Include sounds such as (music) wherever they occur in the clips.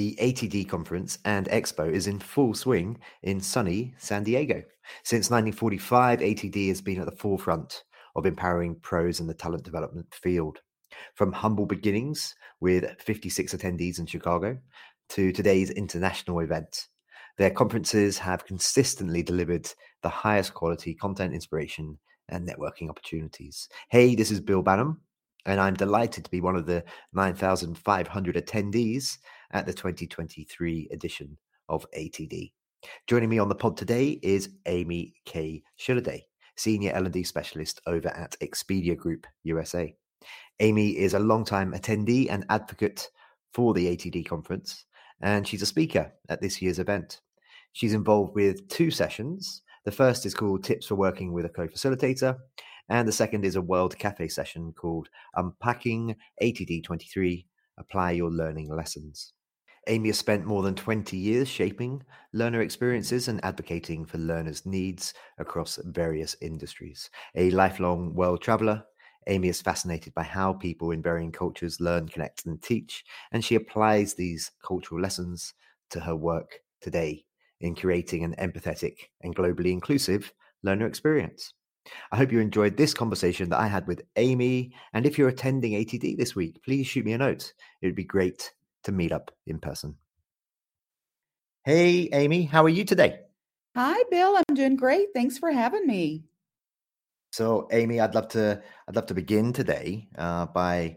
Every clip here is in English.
The ATD conference and expo is in full swing in sunny San Diego. Since 1945, ATD has been at the forefront of empowering pros in the talent development field. From humble beginnings with 56 attendees in Chicago to today's international event, their conferences have consistently delivered the highest quality content, inspiration, and networking opportunities. Hey, this is Bill Banham, and I'm delighted to be one of the 9,500 attendees at the 2023 edition of ATD. Joining me on the pod today is Amy K. Shilliday, Senior L&D Specialist over at Expedia Group USA. Amy is a long-time attendee and advocate for the ATD conference, and she's a speaker at this year's event. She's involved with two sessions. The first is called Tips for Working with a Co-Facilitator, and the second is a World Cafe session called Unpacking ATD 23 Apply Your Learning Lessons. Amy has spent more than 20 years shaping learner experiences and advocating for learners' needs across various industries. A lifelong world traveler, Amy is fascinated by how people in varying cultures learn, connect, and teach, and she applies these cultural lessons to her work today in creating an empathetic and globally inclusive learner experience. I hope you enjoyed this conversation that I had with Amy. And if you're attending ATD this week, please shoot me a note. It would be great to meet up in person. Hey, Amy, how are you today? Hi, Bill. I'm doing great. Thanks for having me. So, Amy, I'd love to I'd love to begin today uh, by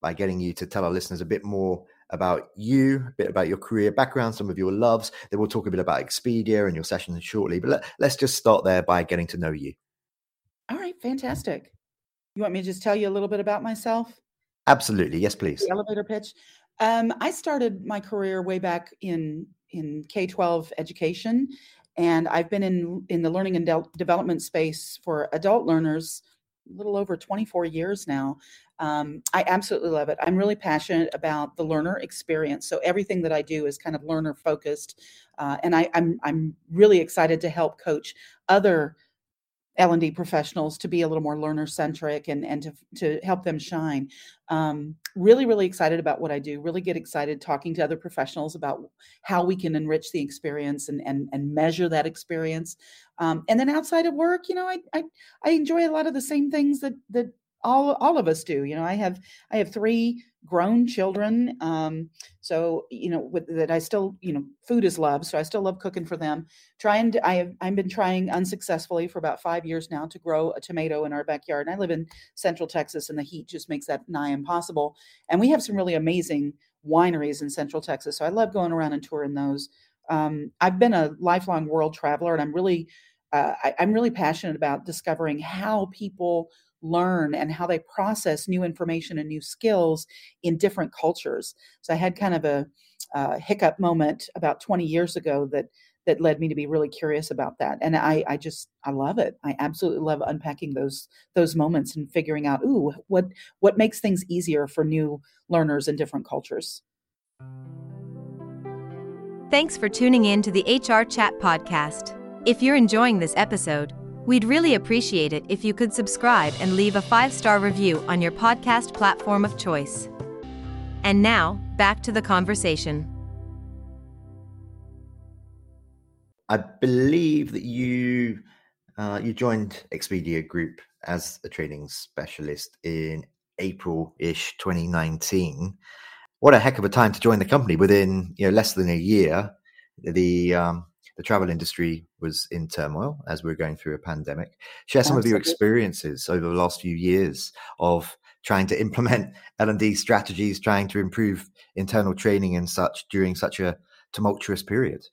by getting you to tell our listeners a bit more about you, a bit about your career background, some of your loves. Then we'll talk a bit about Expedia and your session shortly. But let, let's just start there by getting to know you. All right, fantastic. You want me to just tell you a little bit about myself? Absolutely, yes, please. The elevator pitch. Um, I started my career way back in in K twelve education, and I've been in in the learning and de- development space for adult learners a little over 24 years now. Um, I absolutely love it. I'm really passionate about the learner experience. So everything that I do is kind of learner focused, uh, and I, I'm I'm really excited to help coach other L&D professionals to be a little more learner centric and, and to, to help them shine. Um, really, really excited about what I do. Really get excited talking to other professionals about how we can enrich the experience and, and, and measure that experience. Um, and then outside of work, you know, I, I, I enjoy a lot of the same things that, that all, all of us do. You know, I have, I have three grown children. Um, so you know with, that I still you know food is love, so I still love cooking for them. Trying I have I've been trying unsuccessfully for about five years now to grow a tomato in our backyard. And I live in Central Texas, and the heat just makes that nigh impossible. And we have some really amazing wineries in Central Texas, so I love going around and touring those. Um, I've been a lifelong world traveler, and I'm really uh, I, I'm really passionate about discovering how people learn and how they process new information and new skills in different cultures. So I had kind of a uh, hiccup moment about 20 years ago that that led me to be really curious about that. And i i just i love it. I absolutely love unpacking those those moments and figuring out ooh what what makes things easier for new learners in different cultures. Thanks for tuning in to the hr chat podcast. If you're enjoying this episode We'd really appreciate it if you could subscribe and leave a five star review on your podcast platform of choice. And now, back to the conversation. I believe that you uh, you joined Expedia Group as a training specialist in April-ish 2019. What a heck of a time to join the company! Within you know less than a year, the um, the travel industry was in turmoil as we are going through a pandemic. Share some Absolutely. of your experiences over the last few years of trying to implement (laughs) L&D strategies, trying to improve internal training and such during such a tumultuous period.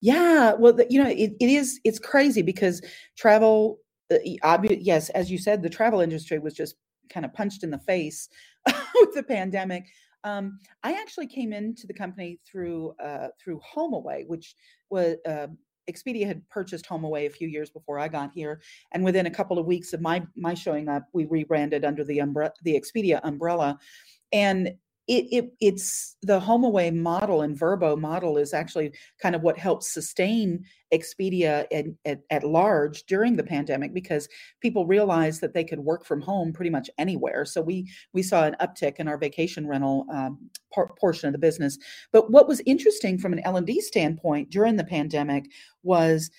Yeah, well, the, you know, it, it is it's crazy because travel, uh, yes, as you said, the travel industry was just kind of punched in the face (laughs) with the pandemic. Um, I actually came into the company through uh, through HomeAway, which was uh, Expedia had purchased HomeAway a few years before I got here, and within a couple of weeks of my my showing up, we rebranded under the umbrella, the Expedia umbrella, and it, it, it's the HomeAway model and Vrbo model is actually kind of what helps sustain Expedia at, at, at, large during the pandemic because people realized that they could work from home pretty much anywhere. So we we saw an uptick in our vacation rental um, por- portion of the business. But what was interesting from an L and D standpoint during the pandemic was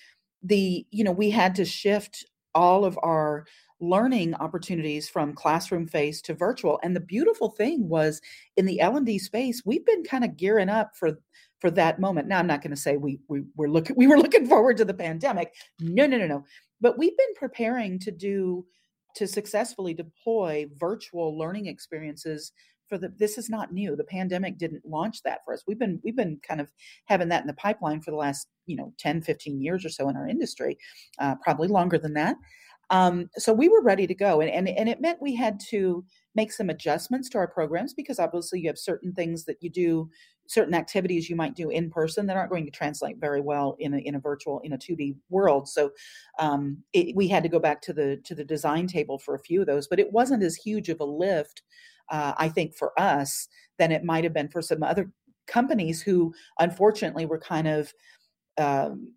the you know we had to shift all of our learning opportunities from classroom face to virtual. And the beautiful thing was in the l&d space we've been kind of gearing up for for that moment. Now i'm not going to say we, we were looking (laughs) we were looking forward to the pandemic. No no no no. But we've been preparing to do to successfully deploy virtual learning experiences for the this is not new. The pandemic didn't launch that for us. We've been we've been kind of having that in the pipeline for the last you know 10 15 years or so in our industry uh, probably longer than that um, so we were ready to go, and, and and it meant we had to make some adjustments to our programs because obviously you have certain things that you do, certain activities you might do in person that aren't going to translate very well in a in a virtual in a two D world. So um, it, we had to go back to the to the design table for a few of those, but it wasn't as huge of a lift, uh, I think, for us than it might have been for some other companies who unfortunately were kind of um,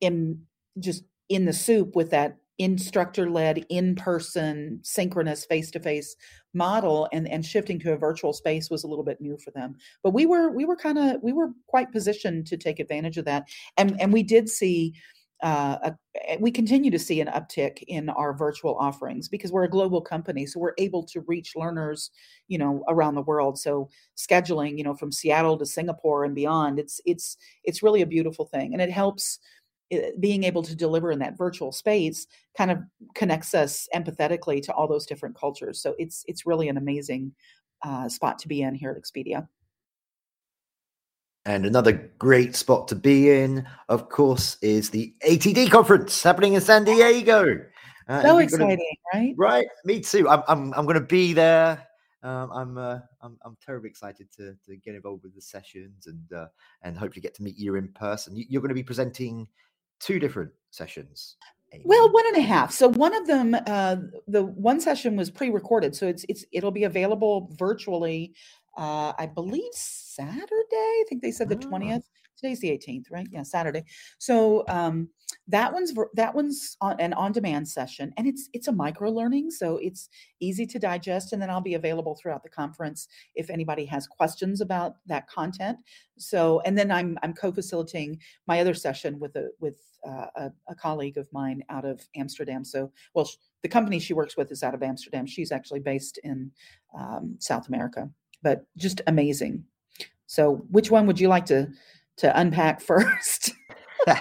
in just in the soup with that instructor led in person synchronous face to face model and and shifting to a virtual space was a little bit new for them. But we were we were kind of we were quite positioned to take advantage of that. And and we did see uh, a, eh, we continue to see an uptick in our virtual offerings because we're a global company so we're able to reach learners you know around the world. So scheduling you know from seattle to singapore and beyond it's it's it's really a beautiful thing. And it helps being able to deliver in that virtual space kind of connects us empathetically to all those different cultures. So it's it's really an amazing uh, spot to be in here at Expedia. And another great spot to be in, of course, is the ATD conference happening in San Diego. Uh, so exciting, gonna, right? Right, me too. I'm I'm, I'm going to be there. Um, I'm, uh, I'm I'm terribly excited to to get involved with the sessions and uh, and hopefully get to meet you in person. You, are going to be presenting two different sessions. Well, one and a half. So one of them, uh, the one session was pre-recorded, so it's it's it'll be available virtually. Uh, I believe Saturday. I think they said the ah. twentieth. Today's the eighteenth, right? Yeah, Saturday. So um, that one's that one's on an on-demand session and it's it's a micro learning so it's easy to digest and then i'll be available throughout the conference if anybody has questions about that content so and then i'm i'm co-facilitating my other session with a with uh, a, a, colleague of mine out of amsterdam. So well the company she works with is out of amsterdam. She's actually based in um, south america but just amazing. So which one would you like to to unpack (laughs) first? (laughs)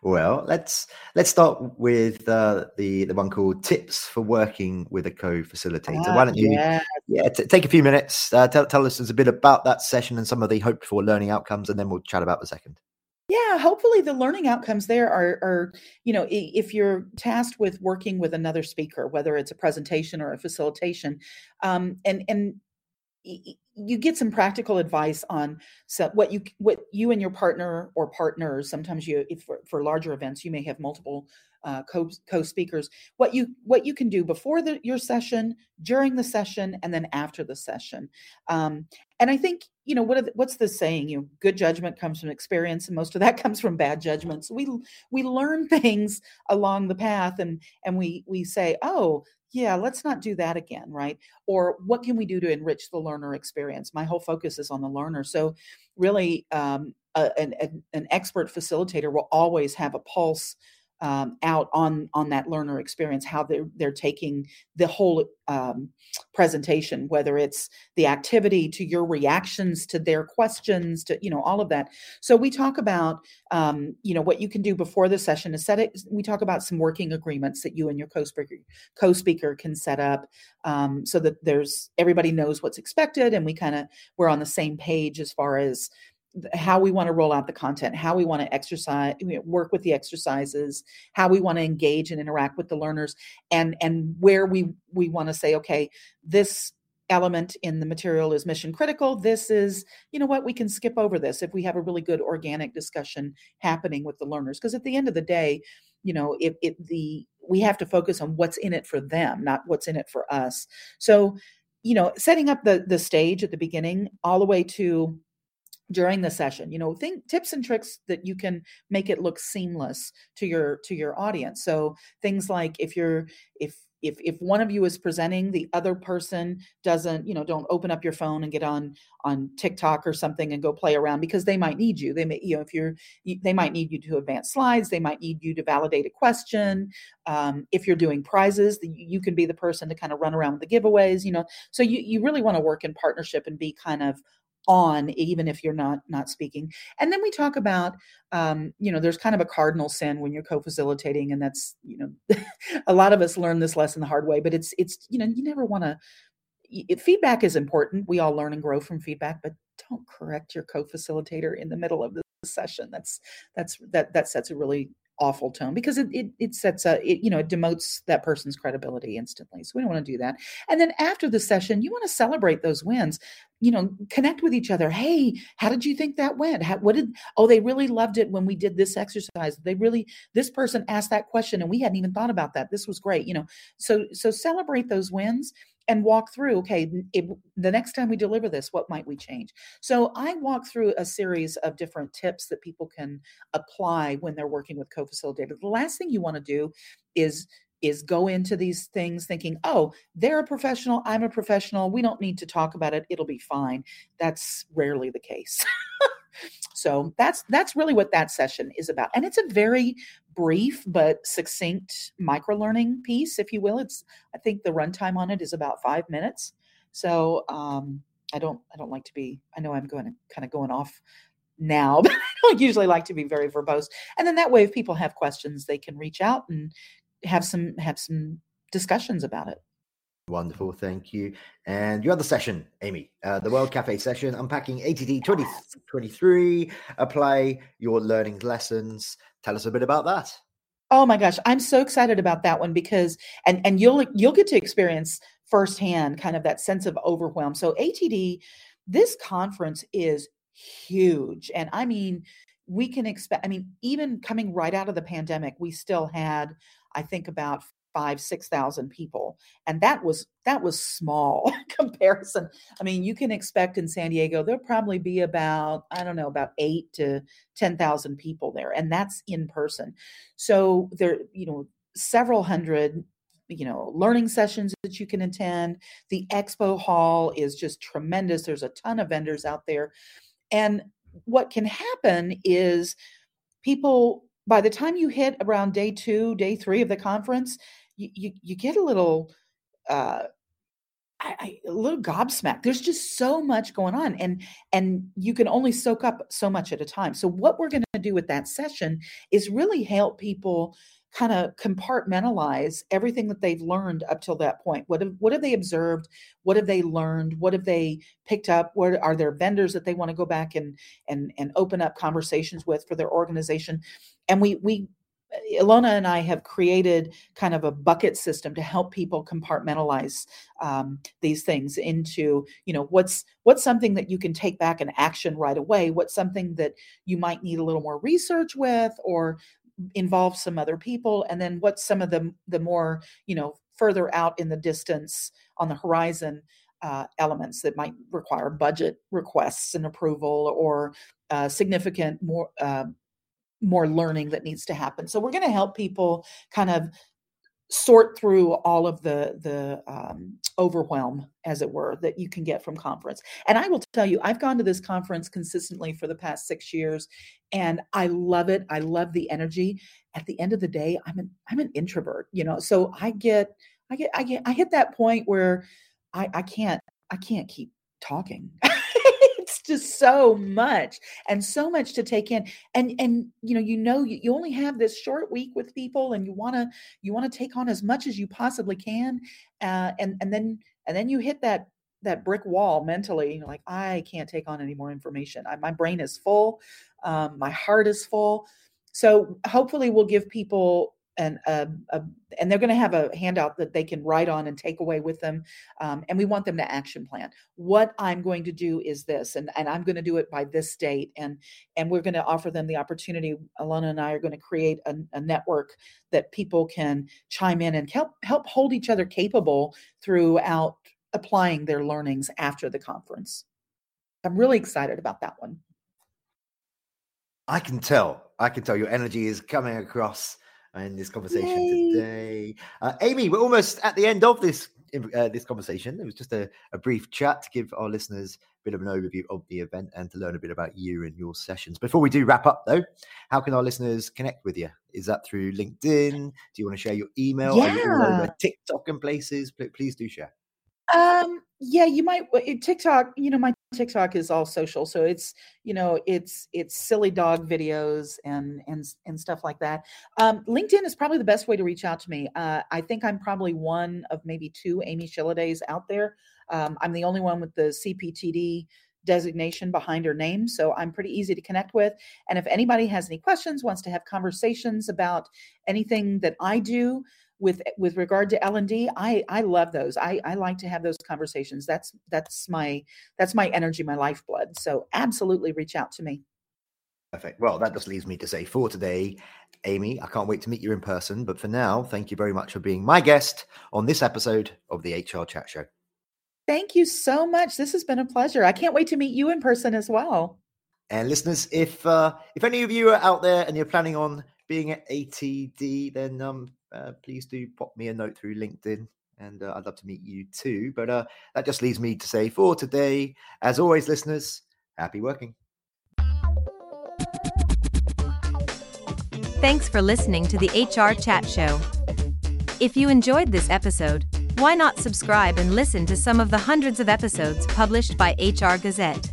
Well, let's let's start with uh, the the one called "Tips for Working with a Co-Facilitator." Ah, Why don't you, yeah, yeah t- take a few minutes, uh, tell tell us a bit about that session and some of the hoped for learning outcomes, and then we'll chat about the second. Yeah, hopefully the learning outcomes there are, are, you know, if you're tasked with working with another speaker, whether it's a presentation or a facilitation, um, and and you get some practical advice on what you what you and your partner or partners sometimes you for, for larger events you may have multiple uh, co speakers what you what you can do before the, your session during the session and then after the session. Um, and i think you know what what's the saying? You know good judgment comes from experience and most of that (laughs) comes from bad judgments. We we learn things along the path and and we we say oh yeah, let's not do that again, right? Or what can we do to enrich the learner experience? My whole focus is on the learner. So, really, um, a, an, an expert facilitator will always have a pulse um, out on on that learner experience how they're they're taking the whole um, presentation whether it's the activity to your reactions to their questions to you know all of that. So we talk about um, you know what you can do before the session is set it we talk about some working agreements that you and your co-speaker co-speaker can set up um, so that there's everybody knows what's expected and we kind of we're on the same page as far as how we want to roll out the content, how we want to exercise, work with the exercises, how we want to engage and interact with the learners, and and where we we want to say, okay, this element in the material is mission critical. This is, you know what, we can skip over this if we have a really good organic discussion happening with the learners. Because at the end of the day, you know, if it the we have to focus on what's in it for them, not what's in it for us. So, you know, setting up the the stage at the beginning all the way to during the session you know think tips and tricks that you can make it look seamless to your to your audience. So things like if you're if if if one of you is presenting the other person doesn't you know don't open up your phone and get on on tiktok or something and go play around because they might need you. They may you know if you're they might need you to advance slides. They might need you to validate a question. Um, if you're doing prizes you can be the person to kind of run around with the giveaways you know. So you, you really want to work in partnership and be kind of on even if you're not not speaking. And then we talk about um, you know there's kind of a cardinal sin when you're co-facilitating and that's you know (laughs) a lot of us learn this lesson the hard way but it's it's you know you never want to feedback is important. We all learn and grow from feedback but don't correct your co-facilitator in the middle of the session. That's that's that that sets a really awful tone because it, it, it sets a it, you know it demotes that person's credibility instantly. So we don't want to do that. And then after the session you want to celebrate those wins you know connect with each other. Hey how did you think that went? How, what did oh they really loved it when we did this exercise. They really this person asked that question and we hadn't even thought about that. This was great you know. So so celebrate those wins and walk through okay it, the next time we deliver this what might we change? So i walk through a series of different tips that people can apply when they're working with co-facilitator the last thing you want to do is is go into these things thinking oh they're a professional i'm a professional we don't need to talk about it it'll be fine. That's rarely the case (laughs) so that's that's really what that session is about. And it's a very brief but succinct micro learning piece if you will. It's i think the runtime on it is about five minutes. So um, i don't i don't like to be i know i'm going kind of going off now (laughs) but i don't usually like to be very verbose. And then that way if people have questions they can reach out and have some have some discussions about it Wonderful, thank you. And your other session, Amy, uh, the World Cafe session, unpacking ATD 2023, apply your learning lessons. Tell us a bit about that. Oh my gosh, I'm so excited about that one because and and you'll you'll get to experience firsthand kind of that sense of overwhelm. So ATD, this conference is huge, and I mean we can expect. I mean, even coming right out of the pandemic, we still had I think about five six thousand people and that was that was small (laughs) comparison. I mean you can expect in san diego there'll probably be about i don't know about eight to ten thousand people there and that's in person. So there you know several hundred you know learning sessions that you can attend. The expo hall is just tremendous. There's a ton of vendors out there. And what can happen is people by the time you hit around day two, day three of the conference, you you, you get a little uh, I, I, a little gobsmacked. There's just so much going on, and and you can only soak up so much at a time. So what we're going to do with that session is really help people kind of compartmentalize everything that they've learned up till that point. What have what have they observed? What have they learned? What have they picked up? What are there vendors that they want to go back and and and open up conversations with for their organization? And we we Ilona and I have created kind of a bucket system to help people compartmentalize um, these things into, you know, what's what's something that you can take back and action right away. What's something that you might need a little more research with, or involve some other people and then what's some of the the more you know further out in the distance on the horizon uh, elements that might require budget requests and approval or uh, significant more uh, more learning that needs to happen. So we're going to help people kind of sort through all of the the um, overwhelm as it were that you can get from conference. And i will tell you i've gone to this conference consistently for the past six years and i love it. I love the energy. At the end of the day i'm an i'm an introvert you know? So i get i get i get i hit that point where i i can't i can't keep talking (laughs) just so much and so much to take in. And and you know you know you, you only have this short week with people and you want to you want to take on as much as you possibly can uh, and and then and then you hit that that brick wall mentally you're like i can't take on any more information. I, my brain is full um, my heart is full. So hopefully we'll give people and a, a, and they're going to have a handout that they can write on and take away with them um, and we want them to action plan. What i'm going to do is this and, and i'm going to do it by this date and and we're going to offer them the opportunity Ilona and i are going to create a, a network that people can chime in and help help hold each other capable throughout applying their learnings after the conference. I'm really excited about that one. I can tell. I can tell. Your energy is coming across in this conversation Yay. today. Uh, Amy, we're almost at the end of this uh, this conversation. It was just a, a, brief chat to give our listeners a bit of an overview of the event and to learn a bit about you and your sessions. Before we do wrap up, though, how can our listeners connect with you? Is that through LinkedIn? Do you want to share your email? Yeah. Are you all over TikTok and places? Please do share. Um, yeah, you might TikTok, you know, my TikTok is all social. So it's, you know, it's it's silly dog videos and and and stuff like that. Um, LinkedIn is probably the best way to reach out to me. Uh, I think I'm probably one of maybe two Amy Shillidays out there. Um, I'm the only one with the CPTD designation behind her name. So I'm pretty easy to connect with. And if anybody has any questions, wants to have conversations about anything that I do, with with regard to l&d i i love those. I i like to have those conversations. That's that's my that's my energy my lifeblood. So absolutely reach out to me. Perfect. Well that just leaves me to say for today amy i can't wait to meet you in person but for now thank you very much for being my guest on this episode of the hr chat show. Thank you so much. This has been a pleasure. I can't wait to meet you in person as well. And listeners if uh if any of you are out there and you're planning on being at atd then um uh, please do pop me a note through LinkedIn and uh, I'd love to meet you too. But uh, that just leaves me to say for today, as always, listeners, happy working. Thanks for listening to the HR Chat Show. If you enjoyed this episode, why not subscribe and listen to some of the hundreds of episodes published by HR Gazette?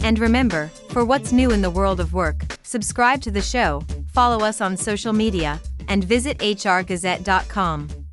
And remember, for what's new in the world of work, subscribe to the show, follow us on social media, and visit hrgazette.com.